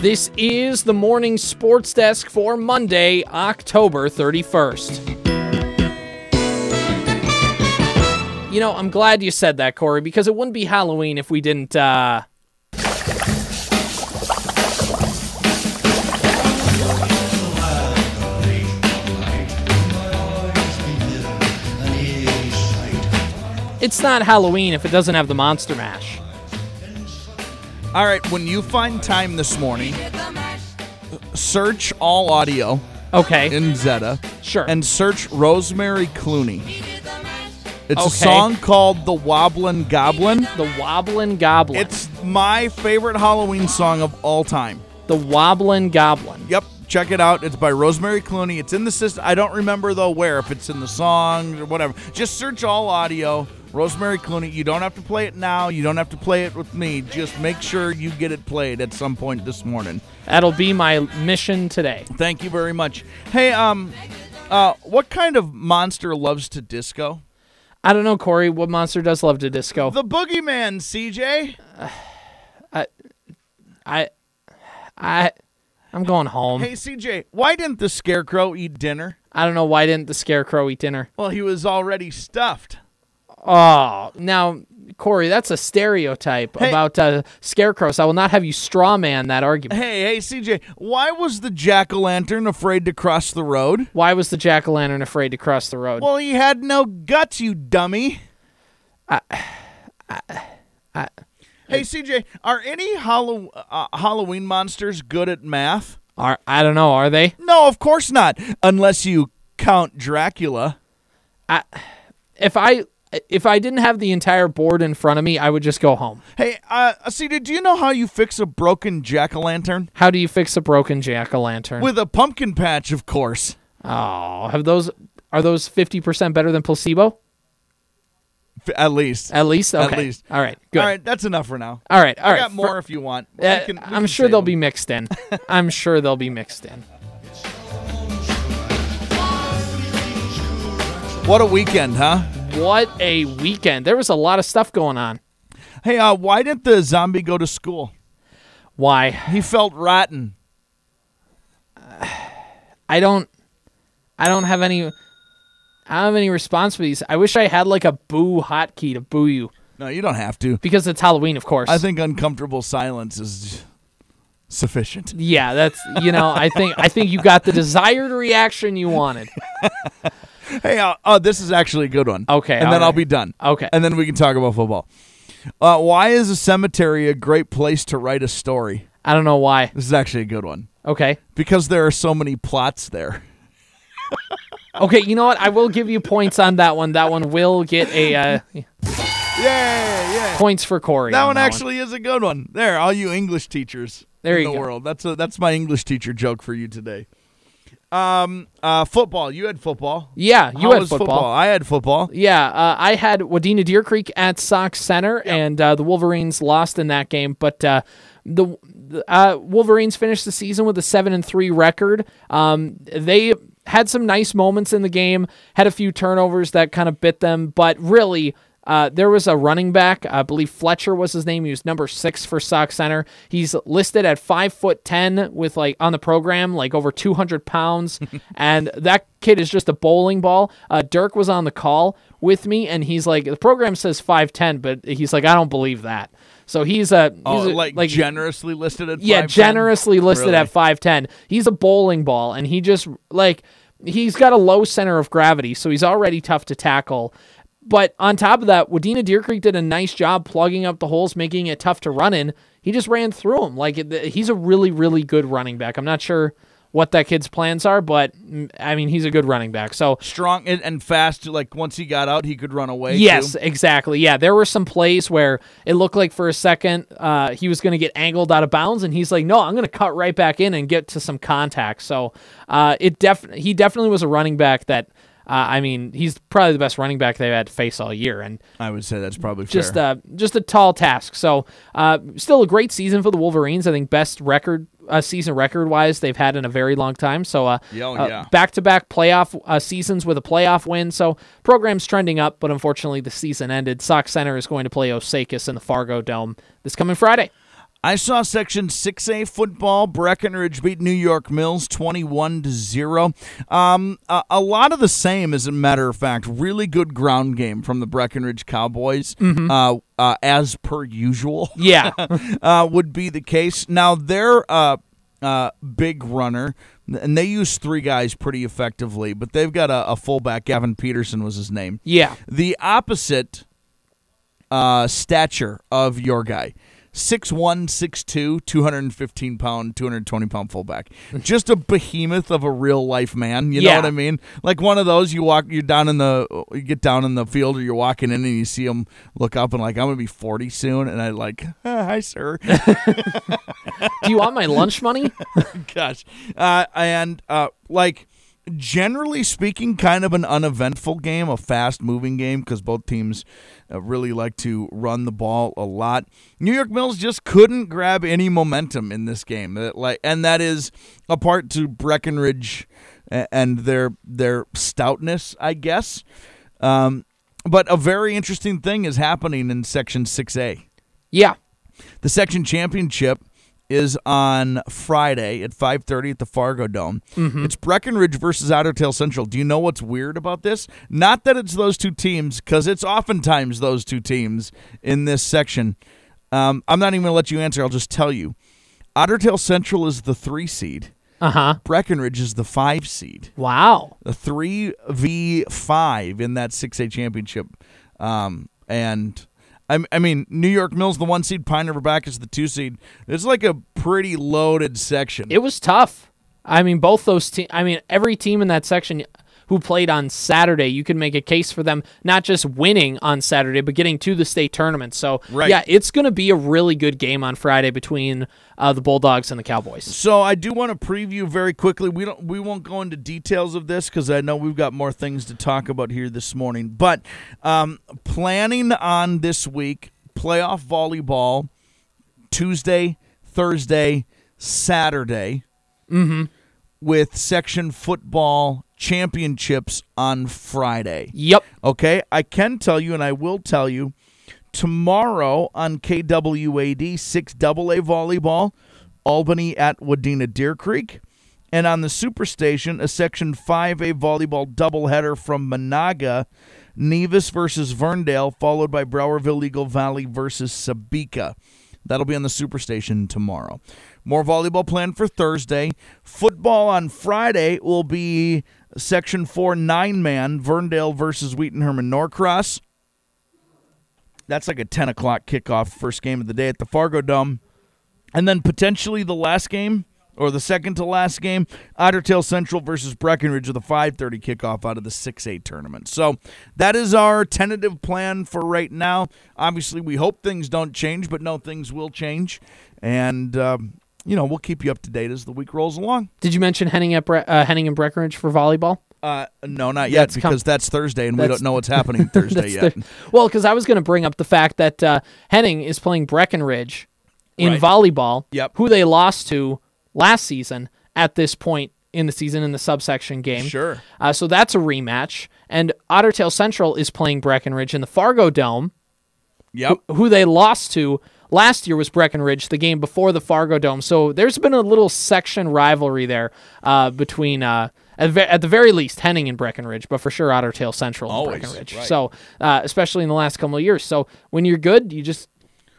This is the morning sports desk for Monday, October 31st. You know, I'm glad you said that, Corey, because it wouldn't be Halloween if we didn't, uh, It's not Halloween if it doesn't have the Monster Mash. All right, when you find time this morning, search all audio Okay. in Zetta Sure. and search Rosemary Clooney. It's a Okay. song called The Wobblin' Goblin. the Wobblin' Goblin. It's my favorite Halloween song of all time. the Wobblin' Goblin. Yep, check it out. It's by Rosemary Clooney. It's in the system. I don't remember though where, if it's in the song or whatever. Just search all audio. Rosemary Clooney. You don't have to play it now. You don't have to play it with me. Just make sure you get it played at some point this morning. That'll be my mission today. Thank you very much. Hey, um, uh, what kind of monster loves to disco? I don't know, Corey, what monster does love to disco? The boogeyman, CJ. I, I, I'm going home. Hey, CJ, why didn't the scarecrow eat dinner? I don't know why didn't the Scarecrow eat dinner. Well, he was already stuffed. Oh, now, Corey, that's a stereotype Hey. about uh, scarecrows. I will not have you straw man that argument. Hey, hey, CJ, why was the jack o' lantern afraid to cross the road? Why was the jack o' lantern afraid to cross the road? Well, he had no guts, you dummy. hey, CJ, are any Hallow- uh, Halloween monsters good at math? Are, I don't know. Are they? No, of course not, unless you count Dracula. If I if I didn't have the entire board in front of me, I would just go home. Hey, uh, CJ, do you know how you fix a broken jack o' lantern? How do you fix a broken jack o' lantern? With a pumpkin patch, of course. oh, have those are those fifty percent better than placebo? F- at least. At least, At least. All right, good. All right, that's enough for now. all right, all I right. got more For- if you want. Uh, can- I'm sure they'll them. be mixed in. I'm sure they'll be mixed in. What a weekend, huh? What a weekend! There was a lot of stuff going on. Hey, uh, why didn't the zombie go to school? Why? He felt rotten. I don't. I don't have any. I don't have any response for these. I wish I had like a boo hotkey to boo you No, you don't have to. because it's Halloween, of course. I think uncomfortable silence is sufficient. Yeah, that's you know. I think I think you got the desired reaction you wanted. Hey, uh, uh, this is actually a good one. Okay, and then I'll be done. Okay. and then we can talk about football. Uh, why is a cemetery a great place to write a story? I don't know why. This is actually a good one Okay. because there are so many plots there. Okay, you know what? I will give you points on that one. That one will get a uh, Yeah, yeah. points for Corey. That on one actually is a good one. There, all you English teachers There in you the go. world. That's a, that's my English teacher joke for you today. Um, uh, football. You had football. Yeah, you How had was football. I had football. Yeah, uh, I had Wadena Deer Creek at Sauk Centre, and uh, the Wolverines lost in that game. But uh, the the, uh, Wolverines finished the season with a seven and three record. Um, they had some nice moments in the game, had a few turnovers that kind of bit them, but really. Uh, there was a running back, I believe Fletcher was his name. He was number six for Sauk Centre. He's listed at five foot ten with like on the program, like over two hundred pounds, and that kid is just a bowling ball. Uh, Dirk was on the call with me, and he's like, the program says five ten, but he's like, I don't believe that. So he's a he's Oh, a, like, generously listed at yeah, 5'10"? generously listed Really? at 5'10. He's a bowling ball, and he just, like, he's got a low center of gravity, so he's already tough to tackle. But on top of that, Wadena Deer Creek did a nice job plugging up the holes, making it tough to run in. He just ran through them. Like, he's a really, really good running back. I'm not sure what that kid's plans are, but, mm, I mean, he's a good running back. So, strong and, and fast. Like once he got out, he could run away. Yes, too. exactly. Yeah, there were some plays where it looked like for a second uh, he was going to get angled out of bounds, and he's like, "No, I'm going to cut right back in and get to some contact." So uh, it def he definitely was a running back that. Uh, I mean, he's probably the best running back they've had to face all year, and I would say that's probably just fair. uh, just a tall task. So, uh, still a great season for the Wolverines. I think best record uh, season record wise they've had in a very long time. So, uh, oh, yeah. back to back playoff uh, seasons with a playoff win. So, program's trending up, but unfortunately the season ended. Sauk Centre is going to play Osakis in the Fargo Dome this coming Friday. I saw Section 6A football. Breckenridge beat New York Mills 21 to 0. Um, a, a lot of the same, as a matter of fact. Really good ground game from the Breckenridge Cowboys, uh, uh, as per usual. Yeah. uh, would be the case. Now, their uh, uh, big runner, and they use three guys pretty effectively, but they've got a, a fullback. Gavin Peterson was his name. Yeah. The opposite uh, stature of your guy. 6'1, 6'2, 215 pound, 220 pound fullback. Just a behemoth of a real life man. You know what I mean? Like one of those you walk, you're down in the, you get down in the field or you're walking in and you see him look up and like, I'm going to be 40 soon. And I like, "Ah, hi, sir. Do you want my lunch money? Gosh. Uh, and uh, like generally speaking, kind of an uneventful game, a fast moving game because both teams uh, really like to run the ball a lot. New York Mills just couldn't grab any momentum in this game, like, and that is a part to Breckenridge and their their stoutness, I guess. Um, but a very interesting thing is happening in Section Six A. Yeah. The section championship is on Friday at 5:30 at the Fargo Dome. It's Breckenridge versus Ottertail Central. Do you know what's weird about this? Not that it's those two teams, because it's oftentimes those two teams in this section. Um, I'm not even going to let you answer. I'll just tell you. Ottertail Central is the three seed. Uh huh. Breckenridge is the five seed Wow. The three v five in that six A championship, um, and I, I mean New York Mills the one seed, Pine River Backus the two seed. It's like a pretty loaded section. It was tough. I mean, both those teams. I mean, every team in that section who played on Saturday, you could make a case for them not just winning on Saturday, but getting to the state tournament. So, Right. yeah, it's going to be a really good game on Friday between uh, the Bulldogs and the Cowboys. so I do want to preview very quickly. We don't we won't go into details of this because I know we've got more things to talk about here this morning. But um, planning on this week playoff volleyball Tuesday, Thursday, Saturday. with section football championships on Friday. Yep. Okay, I can tell you, and I will tell you, tomorrow on KWAD, 6AA volleyball, Albany at Wadena Deer Creek. And on the Superstation, a Section 5A volleyball doubleheader from Menahga, Nevis versus Verndale, followed by Browerville Eagle Valley versus Sebeka. That'll be on the Superstation tomorrow. More volleyball planned for Thursday. Football on Friday will be Section 4 nine man, Verndale versus Wheaton Herman Norcross. That's like a 10 o'clock kickoff, first game of the day at the Fargo Dome. And then potentially the last game, or the second to last game, Ottertail Central versus Breckenridge with a 5:30 kickoff out of the 6A tournament. So that is our tentative plan for right now. Obviously, we hope things don't change, but no, things will change, and um, you know we'll keep you up to date as the week rolls along. Did you mention Henning at Bre- uh, Henning and Breckenridge for volleyball? Uh, no, not yet That's com- because that's Thursday, and we don't know what's happening Thursday yet. well, because I was going to bring up the fact that uh, Henning is playing Breckenridge in Right. volleyball, Yep. who they lost to last season at this point in the season in the subsection game. Sure. Uh, so that's a rematch. And Ottertail Central is playing Breckenridge in the Fargo Dome, Yep. who they lost to last year was Breckenridge, the game before the Fargo Dome. So there's been a little section rivalry there uh, between, uh, at, the very least, Henning and Breckenridge, but for sure Ottertail Central and Always, Breckenridge. right. So uh, especially in the last couple of years. So when you're good, you just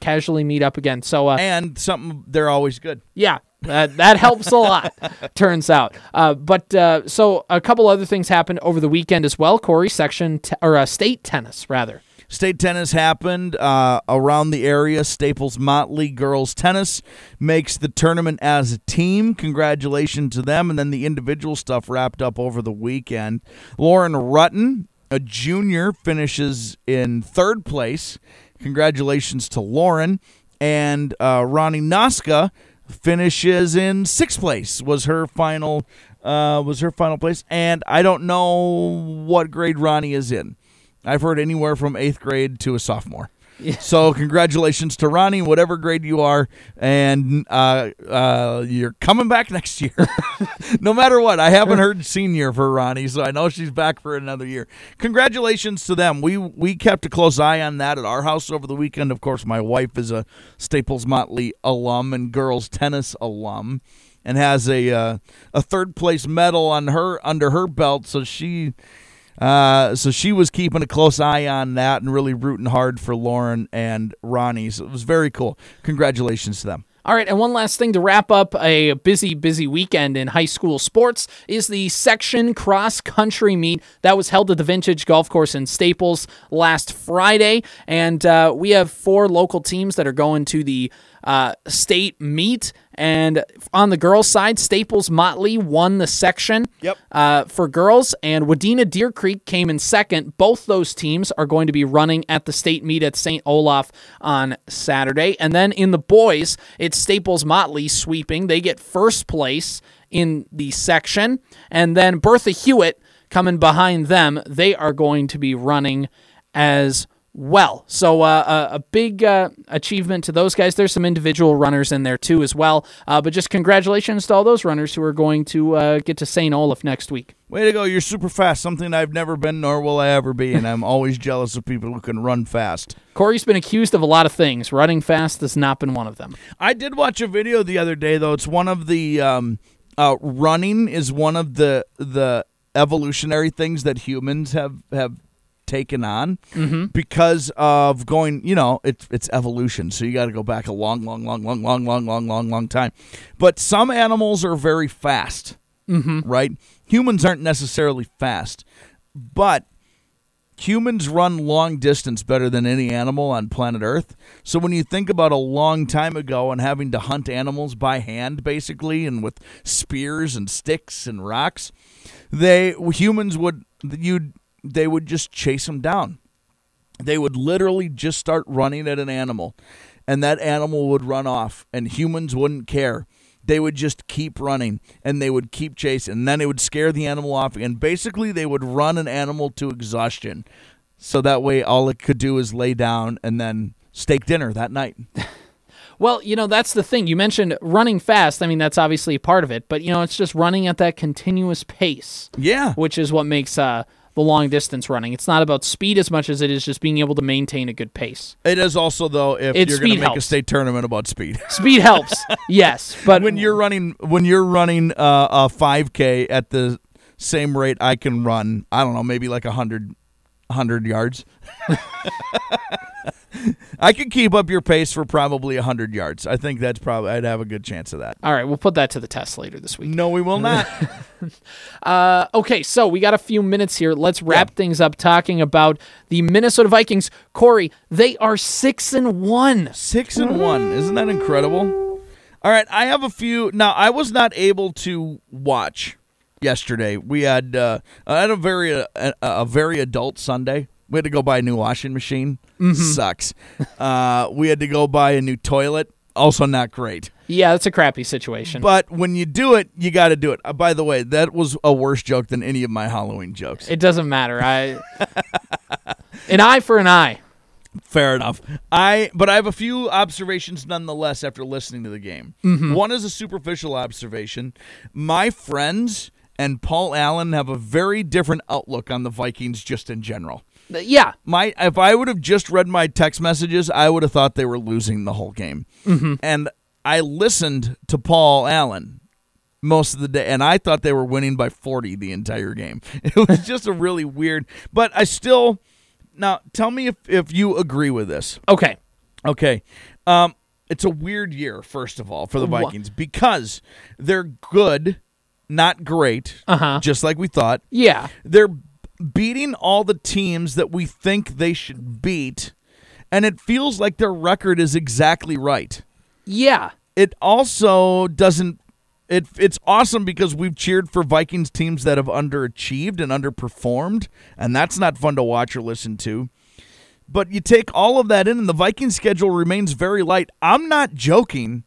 casually meet up again. So uh, And something they're always good. yeah, that that helps a lot. turns out. Uh, but uh, so a couple other things happened over the weekend as well. Corey, section te- or uh, state tennis rather. State tennis happened uh, around the area. Staples Motley girls tennis makes the tournament as a team. Congratulations to them. And then the individual stuff wrapped up over the weekend. Lauren Rutten, a junior, finishes in third place. Congratulations to Lauren. And uh, Ronnie Noska finishes in sixth place. Was her final uh, was her final place. And I don't know what grade Ronnie is in. I've heard anywhere from eighth grade to a sophomore. So congratulations to Ronnie, whatever grade you are, and uh, uh, you're coming back next year. no matter what, I haven't heard senior for Ronnie, so I know she's back for another year. Congratulations to them. We we kept a close eye on that at our house over the weekend. Of course, my wife is a Staples Motley alum and girls tennis alum and has a uh, a third place medal on her under her belt. So she uh, so she was keeping a close eye on that and really rooting hard for Lauren and Ronnie. So it was very cool. Congratulations to them. All right, and one last thing to wrap up a busy, busy weekend in high school sports is the section cross country meet that was held at the Vintage Golf Course in Staples last Friday. And uh, we have four local teams that are going to the uh, state meet. And on the girls' side, Staples Motley won the section Yep. uh, for girls, and Wadena Deer Creek came in second. Both those teams are going to be running at the state meet at St. Olaf on Saturday. And then in the boys, it's Staples Motley sweeping. They get first place in the section. And then Bertha Hewitt coming behind them. They are going to be running as well. So uh, a, a big uh, achievement to those guys. There's some individual runners in there too as well. Uh, but just congratulations to all those runners who are going to uh, get to St. Olaf next week. Way to go. You're super fast, something I've never been nor will I ever be. And I'm always jealous of people who can run fast. Corey's been accused of a lot of things. Running fast has not been one of them. I did watch a video the other day, though. It's one of the um, uh, running is one of the the evolutionary things that humans have have taken on mm-hmm. because of going. You know, it's it's evolution, so you got to go back a long, long, long, long, long, long, long, long, long time. But some animals are very fast, mm-hmm. right? Humans aren't necessarily fast, but humans run long distance better than any animal on planet Earth. So when you think about a long time ago and having to hunt animals by hand, basically, and with spears and sticks and rocks, they humans would you they would just chase them down. They would literally just start running at an animal, and that animal would run off, and humans wouldn't care. They would just keep running and they would keep chasing, and then it would scare the animal off. And basically, they would run an animal to exhaustion. So that way, all it could do is lay down and then steak dinner that night. Well, you know, that's the thing. You mentioned running fast. I mean, that's obviously a part of it, but, you know, it's just running at that continuous pace, Yeah. which is what makes uh, the long distance running. It's not about speed as much as it is just being able to maintain a good pace. It is also, though, if you're going to make a state tournament about speed. Speed helps, yes, but when you're running when you're running uh, a 5k at the same rate I can run, I don't know, maybe like a 100 100 yards. I could keep up your pace for probably 100 yards. I think that's probably I'd have a good chance of that. all right, we'll put that to the test later this week. No, we will not. Uh, okay, so we got a few minutes here. Let's wrap things up talking about the Minnesota Vikings. Corey, they are six and one. 6 and 1. Isn't that incredible? All right, I have a few. Now, I was not able to watch yesterday. We had uh, I had a very uh, a, a very adult Sunday. We had to go buy a new washing machine. Sucks. Uh, we had to go buy a new toilet. Also not great. Yeah, that's a crappy situation. But when you do it, you got to do it. Uh, by the way, that was a worse joke than any of my Halloween jokes. It doesn't matter. I an eye for an eye. Fair enough. I but I have a few observations nonetheless after listening to the game. One is a superficial observation. My friends and Paul Allen have a very different outlook on the Vikings just in general. Yeah, My if I would have just read my text messages, I would have thought they were losing the whole game. And I listened to Paul Allen most of the day, and I thought they were winning by 40 the entire game. It was just a really weird. But I still now tell me if if you agree with this. okay. Okay. Um, it's a weird year, first of all, for the Wha- Vikings because they're good, not great, Uh-huh. just like we thought. Yeah. They're beating all the teams that we think they should beat, and it feels like their record is exactly right. Yeah. It also doesn't. It, it's awesome because we've cheered for Vikings teams that have underachieved and underperformed, and that's not fun to watch or listen to. But you take all of that in, and the Viking schedule remains very light. I'm not joking.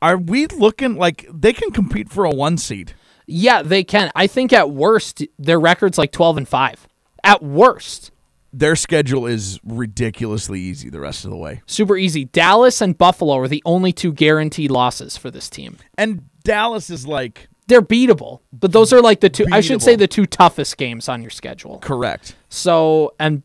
Are we looking like they can compete for a one seed? Yeah, they can. I think at worst their record's like 12 and 5. At worst. their schedule is ridiculously easy the rest of the way. Super easy. Dallas and Buffalo are the only two guaranteed losses for this team. And Dallas is like They're beatable, but those are like the two. I should say the two toughest games on your schedule. correct. So, and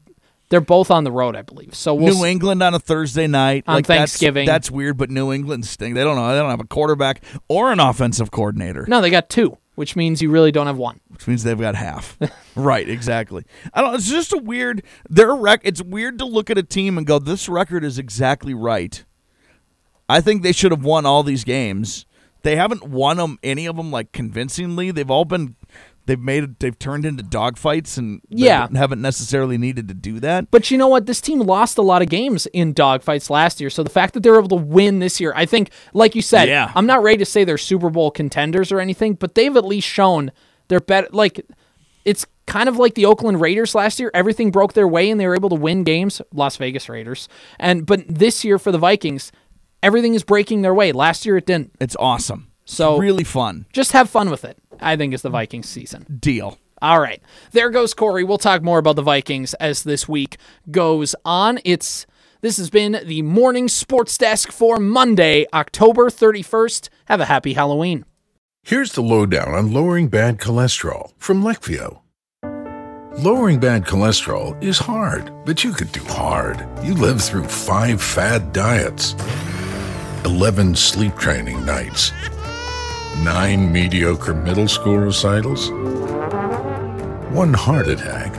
they're both on the road, I believe. So we'll New England on a Thursday night On like that's- Thanksgiving. That's, weird, but New England's thing they don't know. They don't have a quarterback or an offensive coordinator, No, they got two, which means you really don't have one. which means they've got half. right, exactly. I don't. It's just a weird. Their rec. It's weird to look at a team and go, "This record is exactly right." I think they should have won all these games. They haven't won them any of them like convincingly. They've all been. They've made. They've turned into dogfights and Yeah. haven't necessarily needed to do that. But you know what? This team lost a lot of games in dogfights last year. So the fact that they're able to win this year, I think, like you said, Yeah. I'm not ready to say they're Super Bowl contenders or anything, but they've at least shown they're better. Like, it's kind of like the Oakland Raiders last year. Everything broke their way and they were able to win games. Las Vegas Raiders. And but this year for the Vikings, everything is breaking their way. Last year it didn't. It's awesome. So- really fun Just have fun with it. I think is the Vikings season. deal. All right. There goes Corey. We'll talk more about the Vikings as this week goes on. It's this has been the morning sports desk for Monday, October 31st. Have a happy Halloween. Here's the lowdown on lowering bad cholesterol from Leqvio. Lowering bad cholesterol is hard, but you could do hard. You lived through five fad diets, 11 sleep training nights, nine mediocre middle school recitals, one heart attack.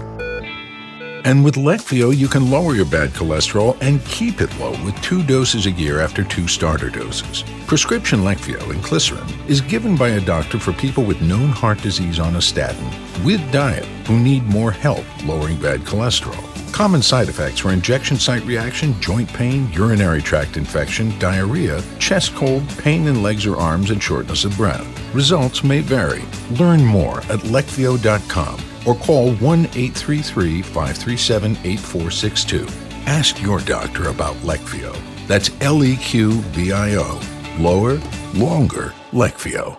And with Leqvio, you can lower your bad cholesterol and keep it low with two doses a year after two starter doses. Prescription Leqvio and glycerin is given by a doctor for people with known heart disease on a statin with diet who need more help lowering bad cholesterol. Common side effects were injection site reaction, joint pain, urinary tract infection, diarrhea, chest cold, pain in legs or arms, and shortness of breath. Results may vary. Learn more at leqvio.com or call 1 833 537 8462. Ask your doctor about Leqvio. That's L E Q V I O. Lower, longer, Leqvio.